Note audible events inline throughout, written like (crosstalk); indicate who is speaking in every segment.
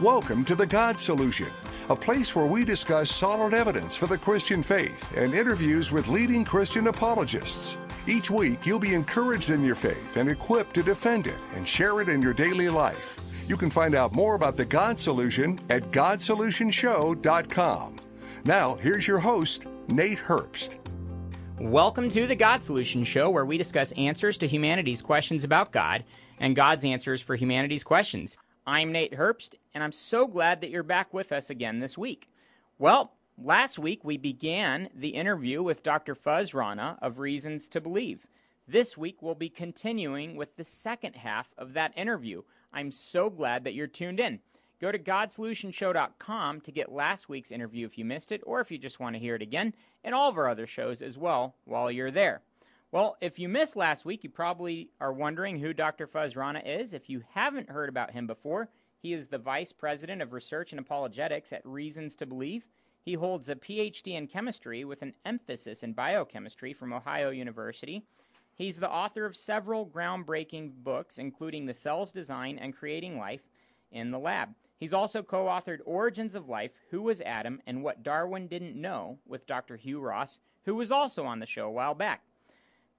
Speaker 1: Welcome to The God Solution, a place where we discuss solid evidence for the Christian faith and interviews with leading Christian apologists. Each week, you'll be encouraged in your faith and equipped to defend it and share it in your daily life. You can find out more about The God Solution at GodSolutionShow.com. Now, here's your host, Nate Herbst.
Speaker 2: Welcome to the God Solution Show, where we discuss answers to humanity's questions about God and God's answers for humanity's questions. I'm Nate Herbst, and I'm so glad that you're back with us again this week. Well, last week we began the interview with Dr. Fuz Rana of Reasons to Believe. This week we'll be continuing with the second half of that interview. I'm so glad that you're tuned in. Go to GodSolutionShow.com to get last week's interview if you missed it, or if you just want to hear it again, and all of our other shows as well while you're there. Well, if you missed last week, you probably are wondering who Dr. Fuz Rana is. If you haven't heard about him before, he is the Vice President of Research and Apologetics at Reasons to Believe. He holds a PhD in chemistry with an emphasis in biochemistry from Ohio University. He's the author of several groundbreaking books, including The Cell's Design and Creating Life in the Lab. He's also co authored Origins of Life, Who Was Adam, and What Darwin Didn't Know with Dr. Hugh Ross, who was also on the show a while back.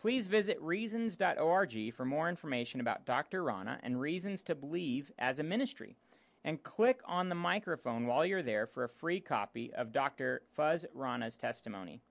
Speaker 2: Please visit reasons.org for more information about Dr. Rana and Reasons to Believe as a ministry. And click on the microphone while you're there for a free copy of Dr. Fuz Rana's testimony.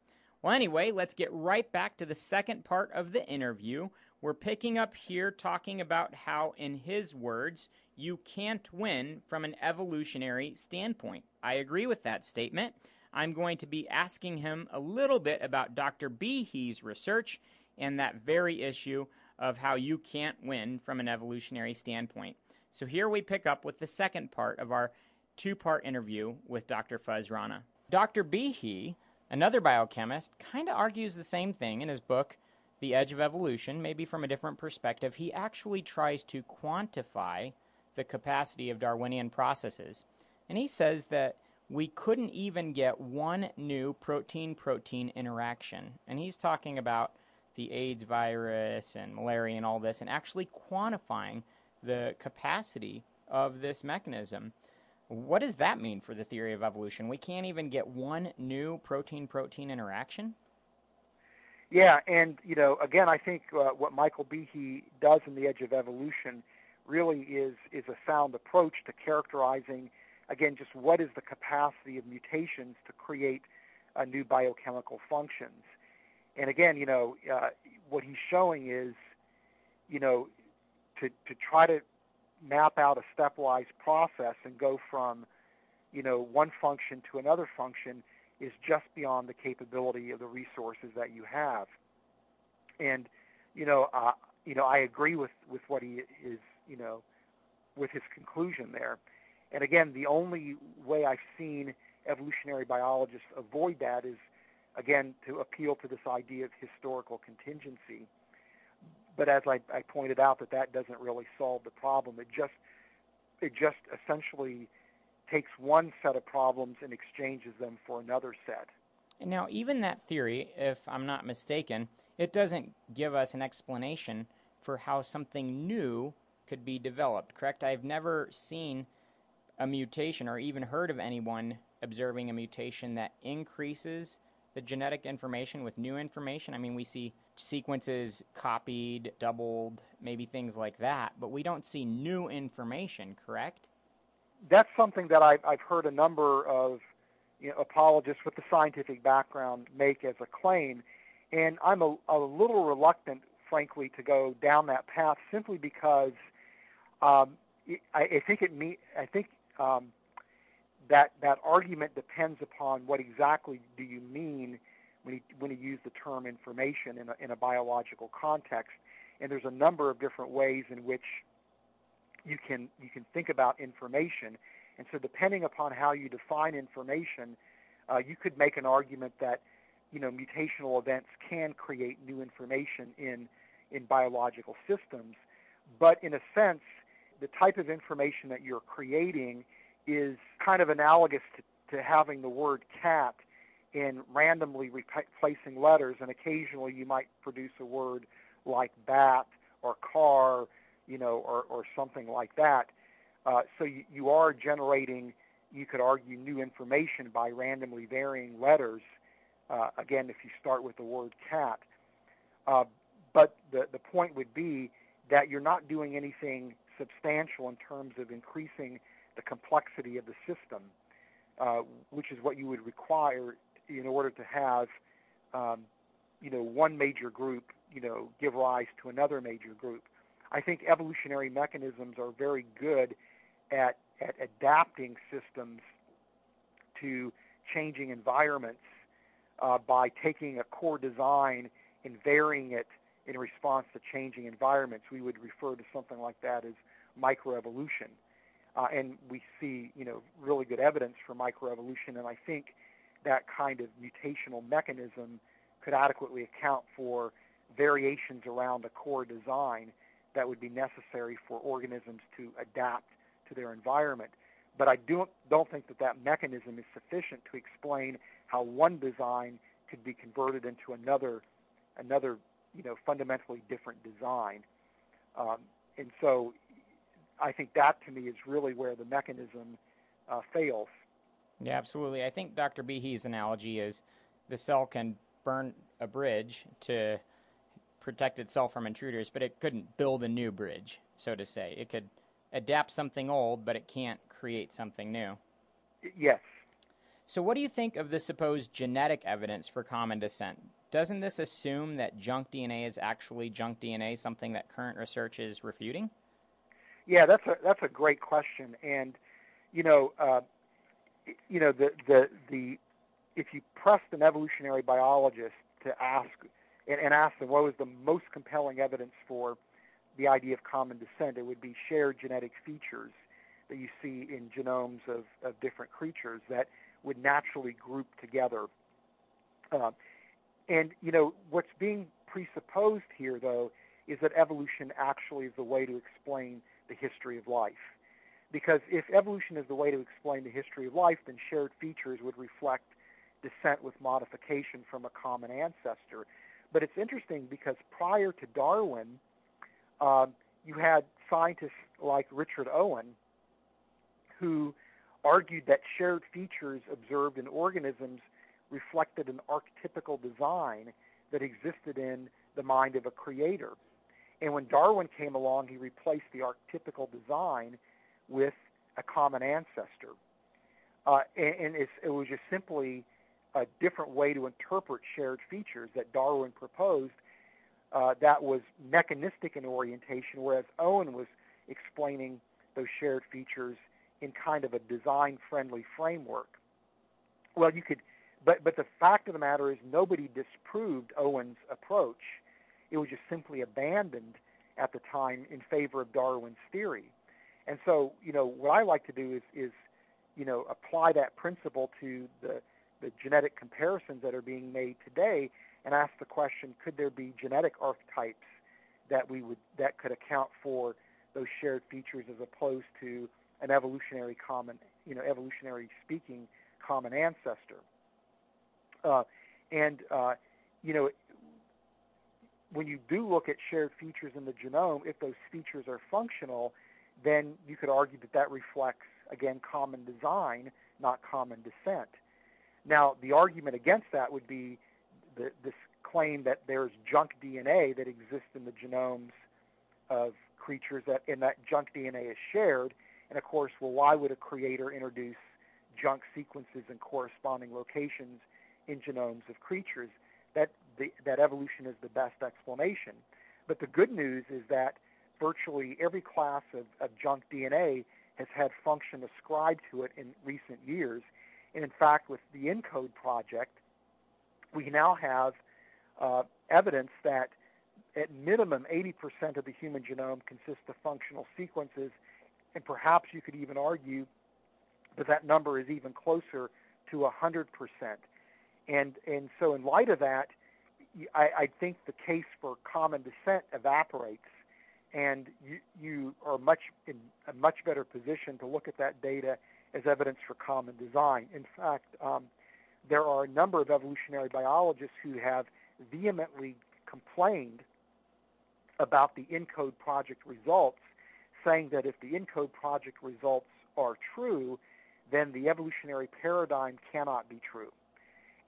Speaker 2: Well, anyway, let's get right back to the second part of the interview. We're picking up here talking about how, in his words, you can't win from an evolutionary standpoint. I agree with that statement. I'm going to be asking him a little bit about Dr. Behe's research and that very issue of how you can't win from an evolutionary standpoint. So here we pick up with the second part of our two part interview with Dr. Fuz Rana. Dr. Behe, another biochemist, kind of argues the same thing in his book, The Edge of Evolution, maybe from a different perspective. He actually tries to quantify the capacity of Darwinian processes. And he says that we couldn't even get one new protein protein interaction. And he's talking about the AIDS virus and malaria and all this, and actually quantifying the capacity of this mechanism. What does that mean for the theory of evolution? We can't even get one new protein protein interaction?
Speaker 3: Yeah, and you know, again, I think uh, what Michael Behe does in The Edge of Evolution really is is a sound approach to characterizing, again, just what is the capacity of mutations to create uh, new biochemical functions and again, you know, uh, what he's showing is, you know, to to try to map out a stepwise process and go from, you know, one function to another function is just beyond the capability of the resources that you have. And, you know, uh, you know, I agree with with what he is, you know, with his conclusion there. And again, the only way I've seen evolutionary biologists avoid that is again, to appeal to this idea of historical contingency. But as I, I pointed out, that that doesn't really solve the problem. It just it just essentially takes one set of problems and exchanges them for another set.
Speaker 2: And now, even that theory, if I'm not mistaken, it doesn't give us an explanation for how something new could be developed, correct? I've never seen a mutation or even heard of anyone observing a mutation that increases the genetic information with new information. I mean, we see sequences copied, doubled, maybe things like that, but we don't see new information, correct?
Speaker 3: That's something that I've, I've heard a number of you know, apologists with the scientific background make as a claim, and I'm a, a little reluctant, frankly, to go down that path simply because um, I, I think it me I think um, that that argument depends upon what exactly do you mean when you when you use the term information in a, in a biological context. And there's a number of different ways in which you can you can think about information. And so, depending upon how you define information, uh, you could make an argument that you know mutational events can create new information in in biological systems. But in a sense, the type of information that you're creating is kind of analogous to, to having the word cat in randomly replacing letters, and occasionally you might produce a word like bat or car, you know, or, or something like that. Uh, so you, you are generating, you could argue, new information by randomly varying letters. Uh, again, if you start with the word cat. Uh, but the, the point would be that you're not doing anything substantial in terms of increasing the complexity of the system, uh, which is what you would require in order to have, um, you know, one major group, you know, give rise to another major group. I think evolutionary mechanisms are very good at, at adapting systems to changing environments uh, by taking a core design and varying it in response to changing environments. We would refer to something like that as microevolution. Uh, and we see, you know, really good evidence for microevolution, and I think that kind of mutational mechanism could adequately account for variations around a core design that would be necessary for organisms to adapt to their environment. But I don't, don't think that that mechanism is sufficient to explain how one design could be converted into another, another you know, fundamentally different design. Um, and so I think that to me is really where the mechanism uh, fails.
Speaker 2: Yeah, absolutely. I think Dr. Behe's analogy is the cell can burn a bridge to protect itself from intruders, but it couldn't build a new bridge, so to say. It could adapt something old, but it can't create something new.
Speaker 3: Yes.
Speaker 2: So, what do you think of the supposed genetic evidence for common descent? Doesn't this assume that junk DNA is actually junk DNA, something that current research is refuting?
Speaker 3: Yeah, that's a that's a great question, and you know, uh, you know the the the if you pressed an evolutionary biologist to ask and, and ask them what was the most compelling evidence for the idea of common descent, it would be shared genetic features that you see in genomes of, of different creatures that would naturally group together. Uh, and you know what's being presupposed here, though, is that evolution actually is the way to explain the history of life. Because if evolution is the way to explain the history of life, then shared features would reflect descent with modification from a common ancestor. But it's interesting because prior to Darwin, um, you had scientists like Richard Owen who argued that shared features observed in organisms reflected an archetypical design that existed in the mind of a creator. And when Darwin came along, he replaced the archetypical design with a common ancestor. Uh, and, and it was just simply a different way to interpret shared features that Darwin proposed uh, that was mechanistic in orientation, whereas Owen was explaining those shared features in kind of a design-friendly framework. Well, you could, but but the fact of the matter is nobody disproved Owen's approach. It was just simply abandoned at the time in favor of Darwin's theory. And so, you know, what I like to do is is you know apply that principle to the the genetic comparisons that are being made today and ask the question could there be genetic archetypes that we would that could account for those shared features as opposed to an evolutionary common you know evolutionary speaking common ancestor uh, and uh, you know when you do look at shared features in the genome if those features are functional then you could argue that that reflects again common design not common descent now, the argument against that would be the, this claim that there's junk DNA that exists in the genomes of creatures that and that junk DNA is shared. And of course, well, why would a creator introduce junk sequences in corresponding locations in genomes of creatures? That the, that evolution is the best explanation. But the good news is that virtually every class of, of junk DNA has had function ascribed to it in recent years, and in fact, with the ENCODE project, we now have uh, evidence that at minimum 80% of the human genome consists of functional sequences, and perhaps you could even argue that that number is even closer to 100%. And, and so in light of that, I, I think the case for common descent evaporates, and you, you are much in a much better position to look at that data as evidence for common design. In fact, um, there are a number of evolutionary biologists who have vehemently complained about the ENCODE project results, saying that if the ENCODE project results are true, then the evolutionary paradigm cannot be true,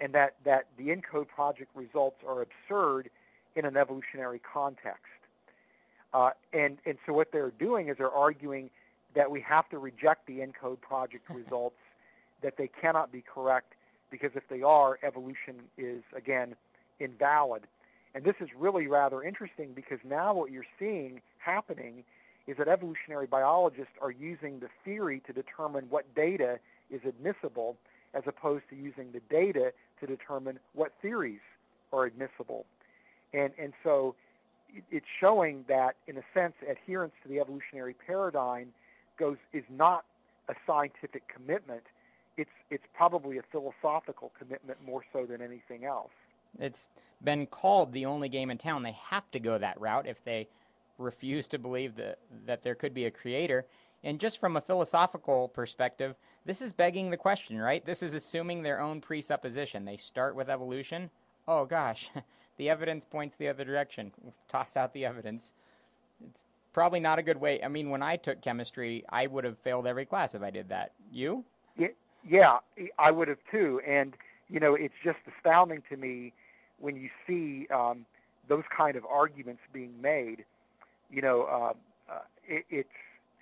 Speaker 3: and that, that the ENCODE project results are absurd in an evolutionary context. Uh, and, and so what they're doing is they're arguing that we have to reject the ENCODE project (laughs) results, that they cannot be correct, because if they are, evolution is, again, invalid. And this is really rather interesting because now what you're seeing happening is that evolutionary biologists are using the theory to determine what data is admissible as opposed to using the data to determine what theories are admissible. And, and so it's showing that, in a sense, adherence to the evolutionary paradigm goes is not a scientific commitment. It's it's probably a philosophical commitment more so than anything else.
Speaker 2: It's been called the only game in town. They have to go that route if they refuse to believe that that there could be a creator. And just from a philosophical perspective, this is begging the question, right? This is assuming their own presupposition. They start with evolution. Oh gosh, (laughs) the evidence points the other direction. Toss out the evidence. It's probably not a good way. I mean, when I took chemistry, I would have failed every class if I did that. You?
Speaker 3: Yeah, I would have too. And you know, it's just astounding to me when you see um, those kind of arguments being made. You know, uh, uh, it, it's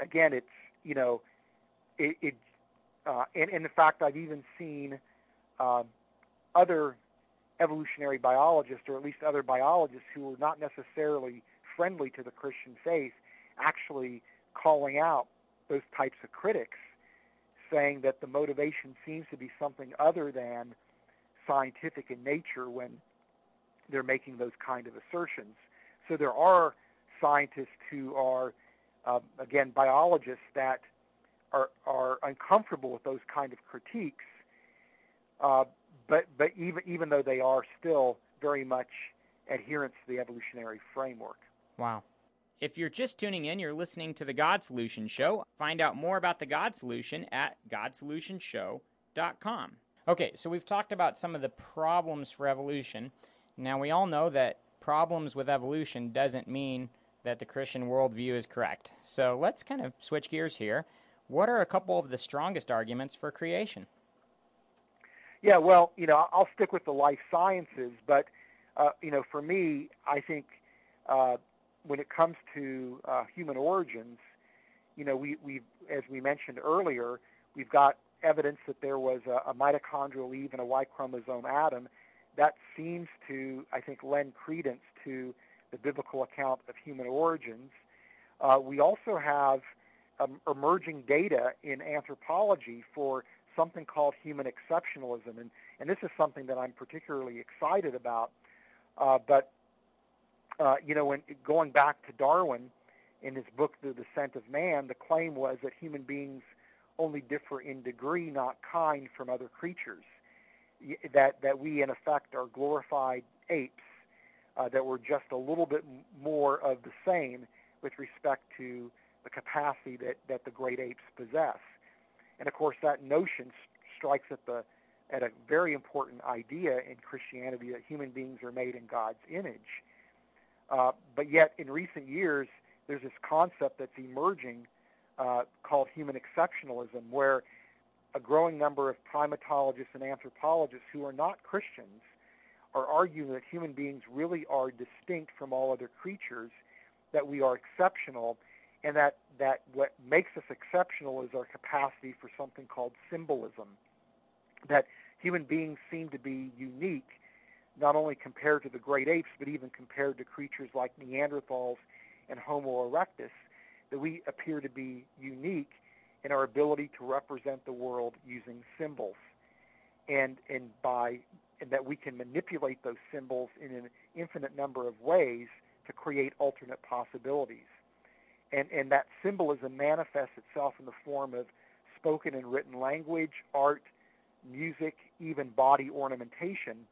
Speaker 3: again, it's you know, it, it uh, and, and in fact, I've even seen uh, other evolutionary biologists, or at least other biologists who are not necessarily friendly to the Christian faith, actually calling out those types of critics, saying that the motivation seems to be something other than scientific in nature when they're making those kind of assertions. So there are scientists who are, uh, again, biologists that are, are uncomfortable with those kind of critiques, uh, but, but even, even though they are still very much adherents to the evolutionary framework.
Speaker 2: Wow. If you're just tuning in, you're listening to the God Solution Show. Find out more about the God Solution at godsolutionshow.com. Okay, so we've talked about some of the problems for evolution. Now, we all know that problems with evolution doesn't mean that the Christian worldview is correct. So let's kind of switch gears here. What are a couple of the strongest arguments for creation?
Speaker 3: Yeah, well, you know, I'll stick with the life sciences, but uh, you know, for me, I think uh, when it comes to uh, human origins, you know, we, we, as we mentioned earlier, we've got evidence that there was a, a mitochondrial Eve and a Y chromosome Adam. That seems to, I think, lend credence to the biblical account of human origins. Uh, we also have um, emerging data in anthropology for something called human exceptionalism, and, and this is something that I'm particularly excited about. Uh, but uh, you know, when going back to Darwin in his book The Descent of Man, the claim was that human beings only differ in degree, not kind, from other creatures. That that we in effect are glorified apes, uh, that we're just a little bit more of the same with respect to the capacity that, that the great apes possess. And of course, that notion strikes at the at a very important idea in Christianity that human beings are made in God's image. Uh, but yet, in recent years, there's this concept that's emerging uh, called human exceptionalism, where a growing number of primatologists and anthropologists who are not Christians are arguing that human beings really are distinct from all other creatures, that we are exceptional, and that, that what makes us exceptional is our capacity for something called symbolism. That human beings seem to be unique not only compared to the great apes, but even compared to creatures like Neanderthals and Homo erectus, that we appear to be unique in our ability to represent the world using symbols, and and by and that we can manipulate those symbols in an infinite number of ways to create alternate possibilities, and and that symbolism manifests itself in the form of spoken and written language, art, music, even body ornamentation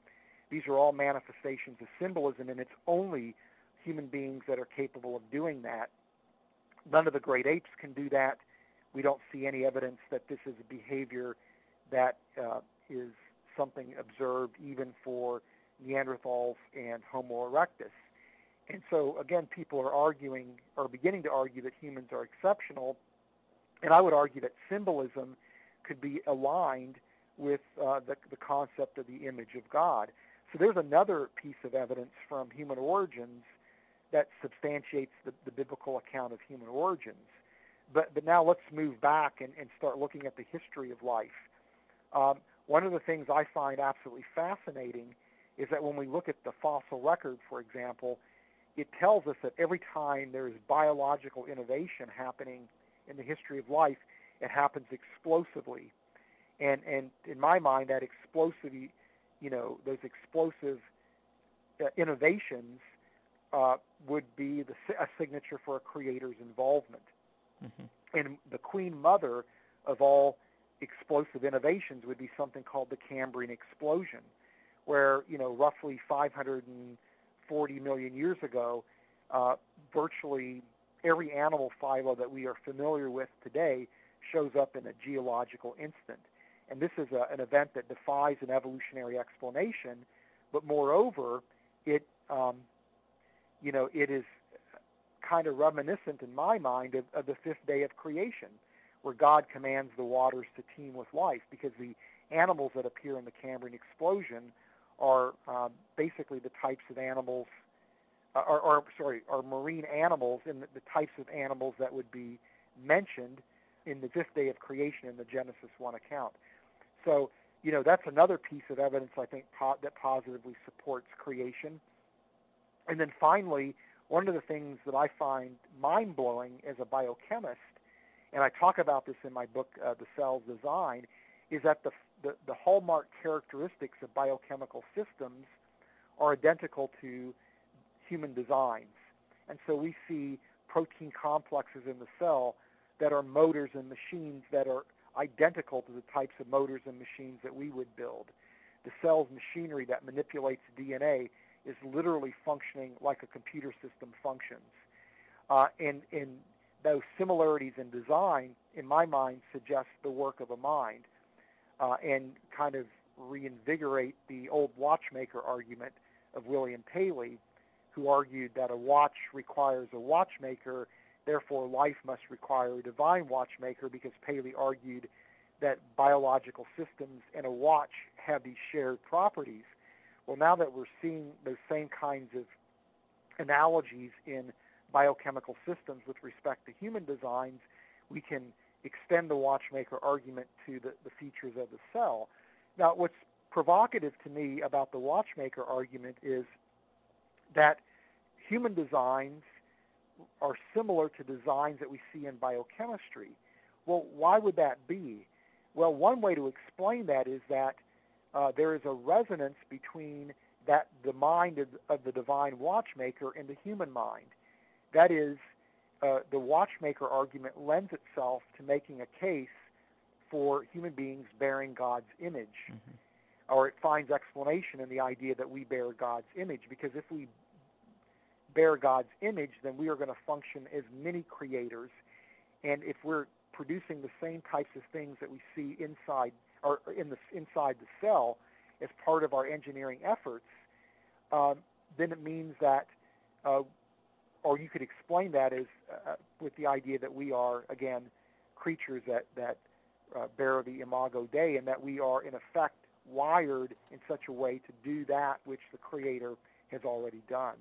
Speaker 3: these are all manifestations of symbolism, and it's only human beings that are capable of doing that. None of the great apes can do that. We don't see any evidence that this is a behavior that uh, is something observed even for Neanderthals and Homo erectus. And so, again, people are arguing, or beginning to argue that humans are exceptional. And I would argue that symbolism could be aligned with uh, the, the concept of the image of God. So there's another piece of evidence from human origins that substantiates the, the biblical account of human origins. But, but now let's move back and, and start looking at the history of life. Um, one of the things I find absolutely fascinating is that when we look at the fossil record, for example, it tells us that every time there is biological innovation happening in the history of life, it happens explosively. And, and in my mind, that explosive, you know, those explosive uh, innovations uh, would be the, a signature for a creator's involvement. Mm-hmm. And the queen mother of all explosive innovations would be something called the Cambrian explosion, where you know roughly 540 million years ago, uh, virtually every animal phyla that we are familiar with today shows up in a geological instant. And this is a, an event that defies an evolutionary explanation, but moreover, it um, you know, it is kind of reminiscent in my mind of, of the fifth day of creation, where God commands the waters to teem with life, because the animals that appear in the Cambrian explosion are um, basically the types of animals, uh, or, or sorry, are marine animals and the, the types of animals that would be mentioned in the fifth day of creation in the Genesis 1 account. So, you know, that's another piece of evidence I think po- that positively supports creation. And then finally, one of the things that I find mind blowing as a biochemist, and I talk about this in my book, uh, The Cell's Design, is that the, the, the hallmark characteristics of biochemical systems are identical to human designs. And so we see protein complexes in the cell that are motors and machines that are identical to the types of motors and machines that we would build. The cell's machinery that manipulates DNA is literally functioning like a computer system functions. Uh, and, and those similarities in design, in my mind, suggest the work of a mind uh, and kind of reinvigorate the old watchmaker argument of William Paley, who argued that a watch requires a watchmaker, therefore life must require a divine watchmaker, because Paley argued that biological systems and a watch have these shared properties. Well, now that we're seeing those same kinds of analogies in biochemical systems with respect to human designs, we can extend the watchmaker argument to the, the features of the cell. Now, what's provocative to me about the watchmaker argument is that human designs are similar to designs that we see in biochemistry. Well, why would that be? Well, one way to explain that is that uh, there is a resonance between that the mind of, of, the divine watchmaker and the human mind. That is, uh, the watchmaker argument lends itself to making a case for human beings bearing God's image, mm-hmm. or it finds explanation in the idea that we bear God's image. Because if we bear God's image, then we are going to function as mini creators, and if we're producing the same types of things that we see inside or in the inside the cell as part of our engineering efforts, um, then it means that, uh, or you could explain that as uh, with the idea that we are again creatures that that uh, bear the imago Dei, and that we are in effect wired in such a way to do that which the Creator has already done.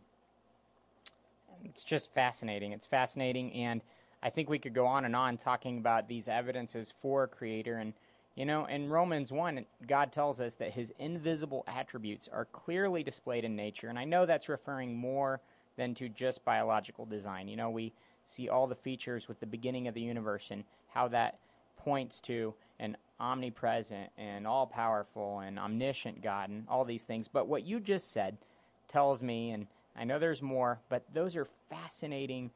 Speaker 2: It's just fascinating. It's fascinating, and I think we could go on and on talking about these evidences for Creator and you know, in Romans 1, God tells us that his invisible attributes are clearly displayed in nature. And I know that's referring more than to just biological design. You know, we see all the features with the beginning of the universe and how that points to an omnipresent and all powerful and omniscient God and all these things. But what you just said tells me, and I know there's more, but those are fascinating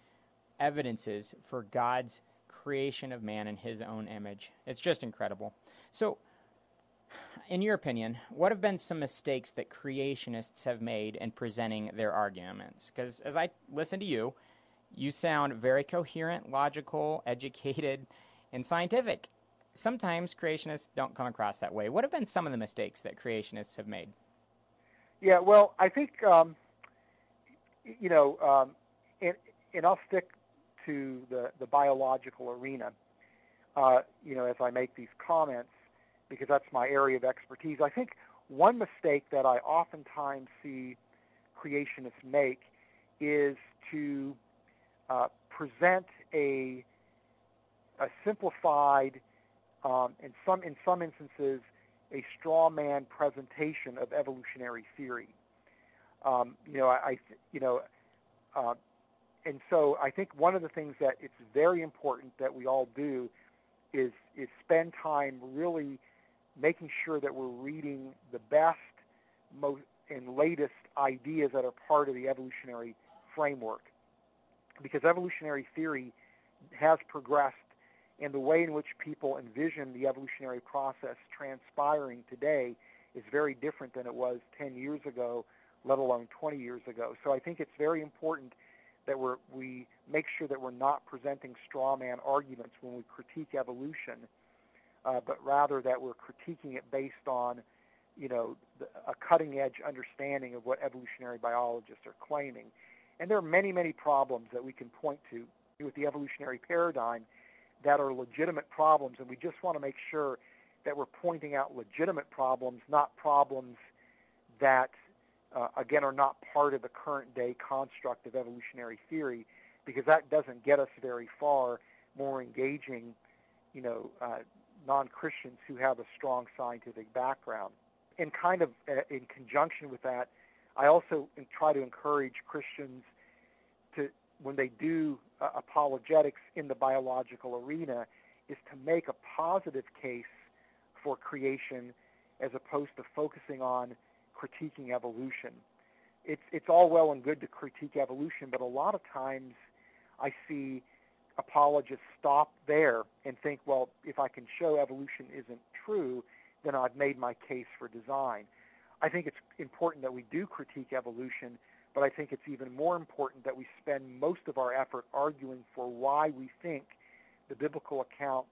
Speaker 2: evidences for God's creation of man in his own image. It's just incredible. So, in your opinion, what have been some mistakes that creationists have made in presenting their arguments? Because as I listen to you, you sound very coherent, logical, (laughs) educated, and scientific. Sometimes creationists don't come across that way. What have been some of the mistakes that creationists have made?
Speaker 3: Yeah, well, I think um, you know, um, and, and I'll stick to the, the biological arena, uh, you know, as I make these comments, because that's my area of expertise. I think one mistake that I oftentimes see creationists make is to uh, present a, a simplified, um, in some in some instances, a straw man presentation of evolutionary theory. Um, you know, I, I you know, uh, and so I think one of the things that it's very important that we all do is is spend time really making sure that we're reading the best, most and latest ideas that are part of the evolutionary framework, because evolutionary theory has progressed, and the way in which people envision the evolutionary process transpiring today is very different than it was 10 years ago, let alone 20 years ago. So I think it's very important that we're, we make sure that we're not presenting straw man arguments when we critique evolution, uh, but rather that we're critiquing it based on, you know, the, a cutting edge understanding of what evolutionary biologists are claiming. And there are many, many problems that we can point to with the evolutionary paradigm that are legitimate problems, and we just want to make sure that we're pointing out legitimate problems, not problems that uh, again, are not part of the current day construct of evolutionary theory, because that doesn't get us very far. More engaging, you know, uh, non-Christians who have a strong scientific background. And kind of uh, in conjunction with that, I also try to encourage Christians to, when they do uh, apologetics in the biological arena, is to make a positive case for creation as opposed to focusing on critiquing evolution. It's it's all well and good to critique evolution, but a lot of times I see apologists stop there and think, well, if I can show evolution isn't true, then I've made my case for design. I think it's important that we do critique evolution, but I think it's even more important that we spend most of our effort arguing for why we think the biblical accounts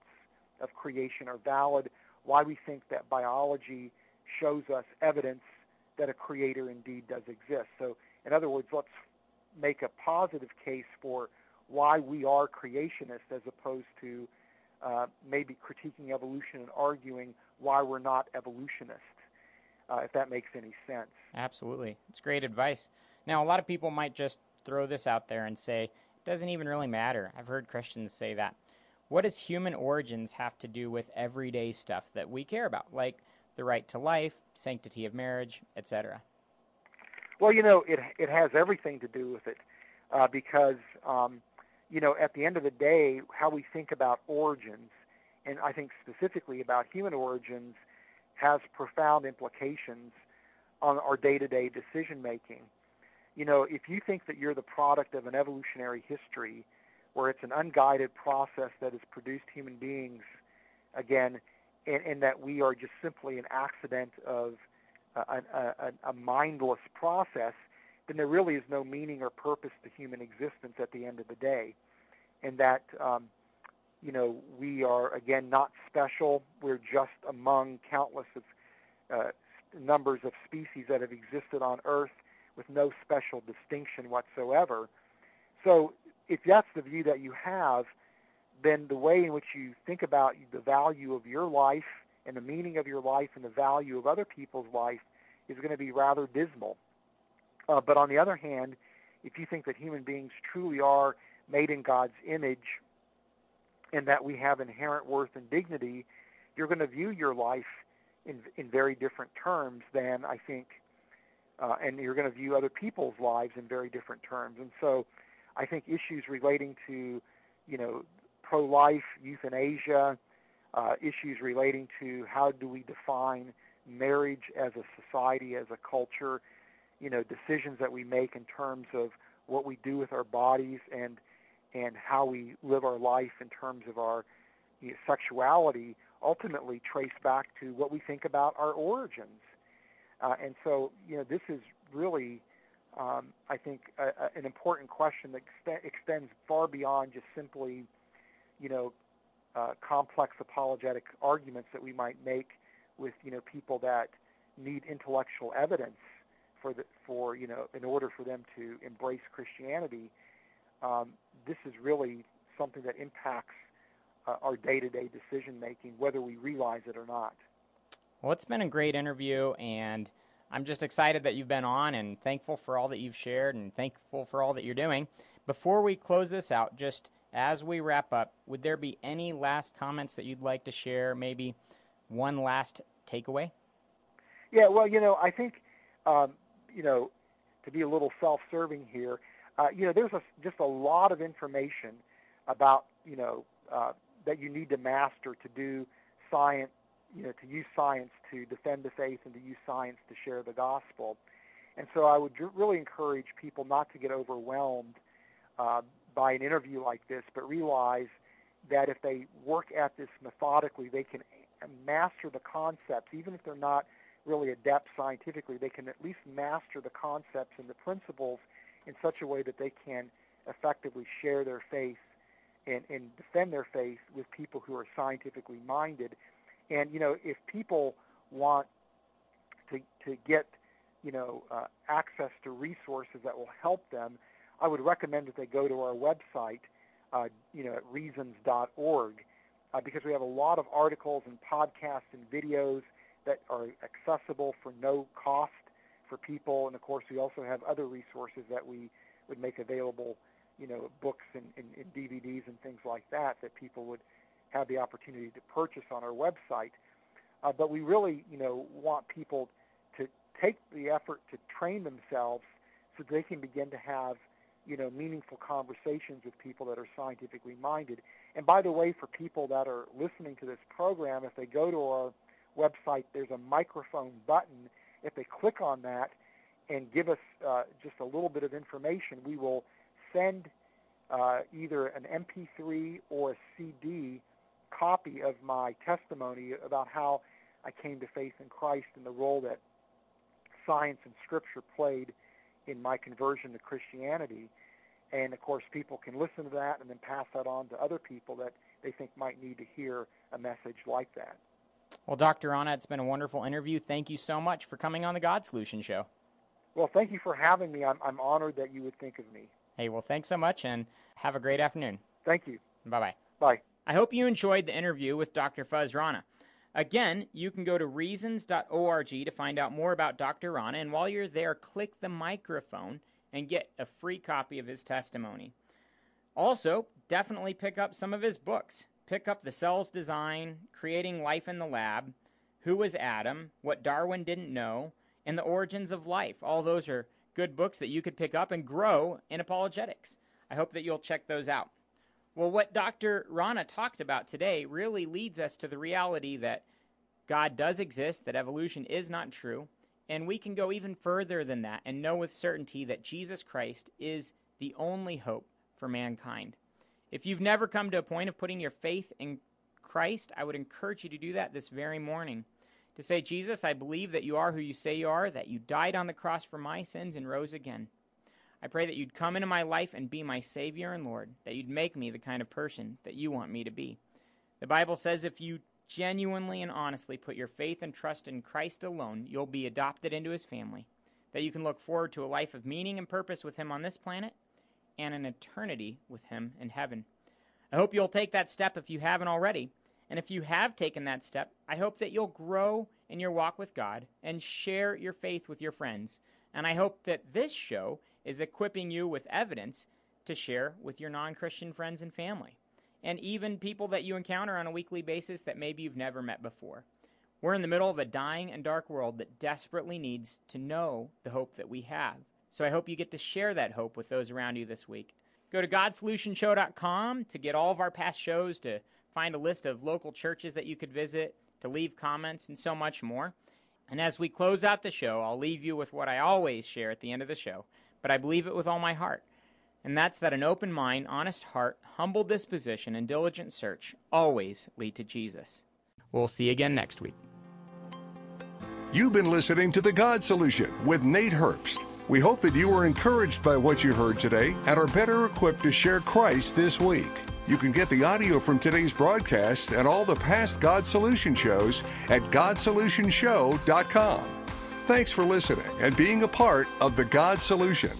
Speaker 3: of creation are valid, why we think that biology shows us evidence that a creator indeed does exist. So, in other words, let's make a positive case for why we are creationists as opposed to uh, maybe critiquing evolution and arguing why we're not evolutionists, uh, if that makes any sense.
Speaker 2: Absolutely. It's great advice. Now, a lot of people might just throw this out there and say, it doesn't even really matter. I've heard Christians say that. What does human origins have to do with everyday stuff that we care about, like the right to life, sanctity of marriage, etc.?
Speaker 3: Well, you know, it it has everything to do with it, uh, because um, you know, at the end of the day, how we think about origins, and I think specifically about human origins, has profound implications on our day-to-day decision making. You know, if you think that you're the product of an evolutionary history, where it's an unguided process that has produced human beings, again, and, and that we are just simply an accident of uh, a, a, uh, a mindless process, then there really is no meaning or purpose to human existence at the end of the day. And that, um, you know, we are, again, not special. We're just among countless of, uh, numbers of species that have existed on Earth with no special distinction whatsoever. So if that's the view that you have, then the way in which you think about the value of your life and the meaning of your life and the value of other people's life is going to be rather dismal. Uh, but on the other hand, if you think that human beings truly are made in God's image and that we have inherent worth and dignity, you're going to view your life in, in very different terms than I think, uh, and you're going to view other people's lives in very different terms. And so I think issues relating to, you know, pro-life, euthanasia, uh, issues relating to how do we define marriage as a society, as a culture, you know, decisions that we make in terms of what we do with our bodies and and how we live our life in terms of our you know, sexuality ultimately trace back to what we think about our origins. Uh, and so, you know, this is really, um, I think, a, a, an important question that ext- extends far beyond just simply you know, uh, complex apologetic arguments that we might make with, you know, people that need intellectual evidence for the for you know in order for them to embrace Christianity, um, this is really something that impacts uh, our day-to-day decision making, whether we realize it or not.
Speaker 2: Well, it's been a great interview, and I'm just excited that you've been on, and thankful for all that you've shared, and thankful for all that you're doing. Before we close this out, just as we wrap up, would there be any last comments that you'd like to share? Maybe one last takeaway?
Speaker 3: Yeah, well, you know, I think, um, you know, to be a little self-serving here, uh, you know, there's a, just a lot of information about, you know, uh, that you need to master to do science, you know, to use science to defend the faith and to use science to share the gospel. And so I would really encourage people not to get overwhelmed uh, by an interview like this, but realize that if they work at this methodically, they can master the concepts, even if they're not really adept scientifically, they can at least master the concepts and the principles in such a way that they can effectively share their faith and, and defend their faith with people who are scientifically minded. And you know, if people want to to get you know uh, access to resources that will help them, I would recommend that they go to our website, uh, you know, at reasons.org, uh, because we have a lot of articles and podcasts and videos that are accessible for no cost for people. And of course, we also have other resources that we would make available, you know, books and, and, and DVDs and things like that that people would have the opportunity to purchase on our website. Uh, but we really, you know, want people to take the effort to train themselves so they can begin to have, you know, meaningful conversations with people that are scientifically minded. And by the way, for people that are listening to this program, if they go to our website, there's a microphone button. If they click on that and give us uh, just a little bit of information, we will send uh, either an MP3 or a CD copy of my testimony about how I came to faith in Christ and the role that science and Scripture played in my conversion to Christianity. And of course, people can listen to that and then pass that on to other people that they think might need to hear a message like that.
Speaker 2: Well, Dr. Rana, it's been a wonderful interview. Thank you so much for coming on the God Solution Show.
Speaker 3: Well, thank you for having me. I'm, I'm honored that you would think of me.
Speaker 2: Hey, well, thanks so much and have a great afternoon.
Speaker 3: Thank you.
Speaker 2: Bye bye.
Speaker 3: Bye.
Speaker 2: I hope you enjoyed the interview with Dr. Fuz Rana. Again, you can go to reasons.org to find out more about Dr. Rana, and while you're there, click the microphone and get a free copy of his testimony. Also, definitely pick up some of his books pick up The Cell's Design, Creating Life in the Lab, Who Was Adam, What Darwin Didn't Know, and The Origins of Life. All those are good books that you could pick up and grow in apologetics. I hope that you'll check those out. Well, what Dr. Rana talked about today really leads us to the reality that God does exist, that evolution is not true, and we can go even further than that and know with certainty that Jesus Christ is the only hope for mankind. If you've never come to a point of putting your faith in Christ, I would encourage you to do that this very morning. To say, Jesus, I believe that you are who you say you are, that you died on the cross for my sins and rose again. I pray that you'd come into my life and be my Savior and Lord, that you'd make me the kind of person that you want me to be. The Bible says if you genuinely and honestly put your faith and trust in Christ alone, you'll be adopted into his family, that you can look forward to a life of meaning and purpose with him on this planet and an eternity with Him in heaven. I hope you'll take that step if you haven't already. And if you have taken that step, I hope that you'll grow in your walk with God and share your faith with your friends. And I hope that this show is equipping you with evidence to share with your non Christian friends and family, and even people that you encounter on a weekly basis that maybe you've never met before. We're in the middle of a dying and dark world that desperately needs to know the hope that we have. So I hope you get to share that hope with those around you this week. Go to GodSolutionShow.com to get all of our past shows, to find a list of local churches that you could visit, to leave comments, and so much more. And as we close out the show, I'll leave you with what I always share at the end of the show, but I believe it with all my heart. And that's that an open mind, honest heart, humble disposition, and diligent search always lead to Jesus. We'll see you again next week.
Speaker 1: You've been listening to The God Solution with Nate Herbst. We hope that you were encouraged by what you heard today and are better equipped to share Christ this week. You can get the audio from today's broadcast and all the past God Solution shows at GodSolutionShow.com. Thanks for listening and being a part of the God Solution.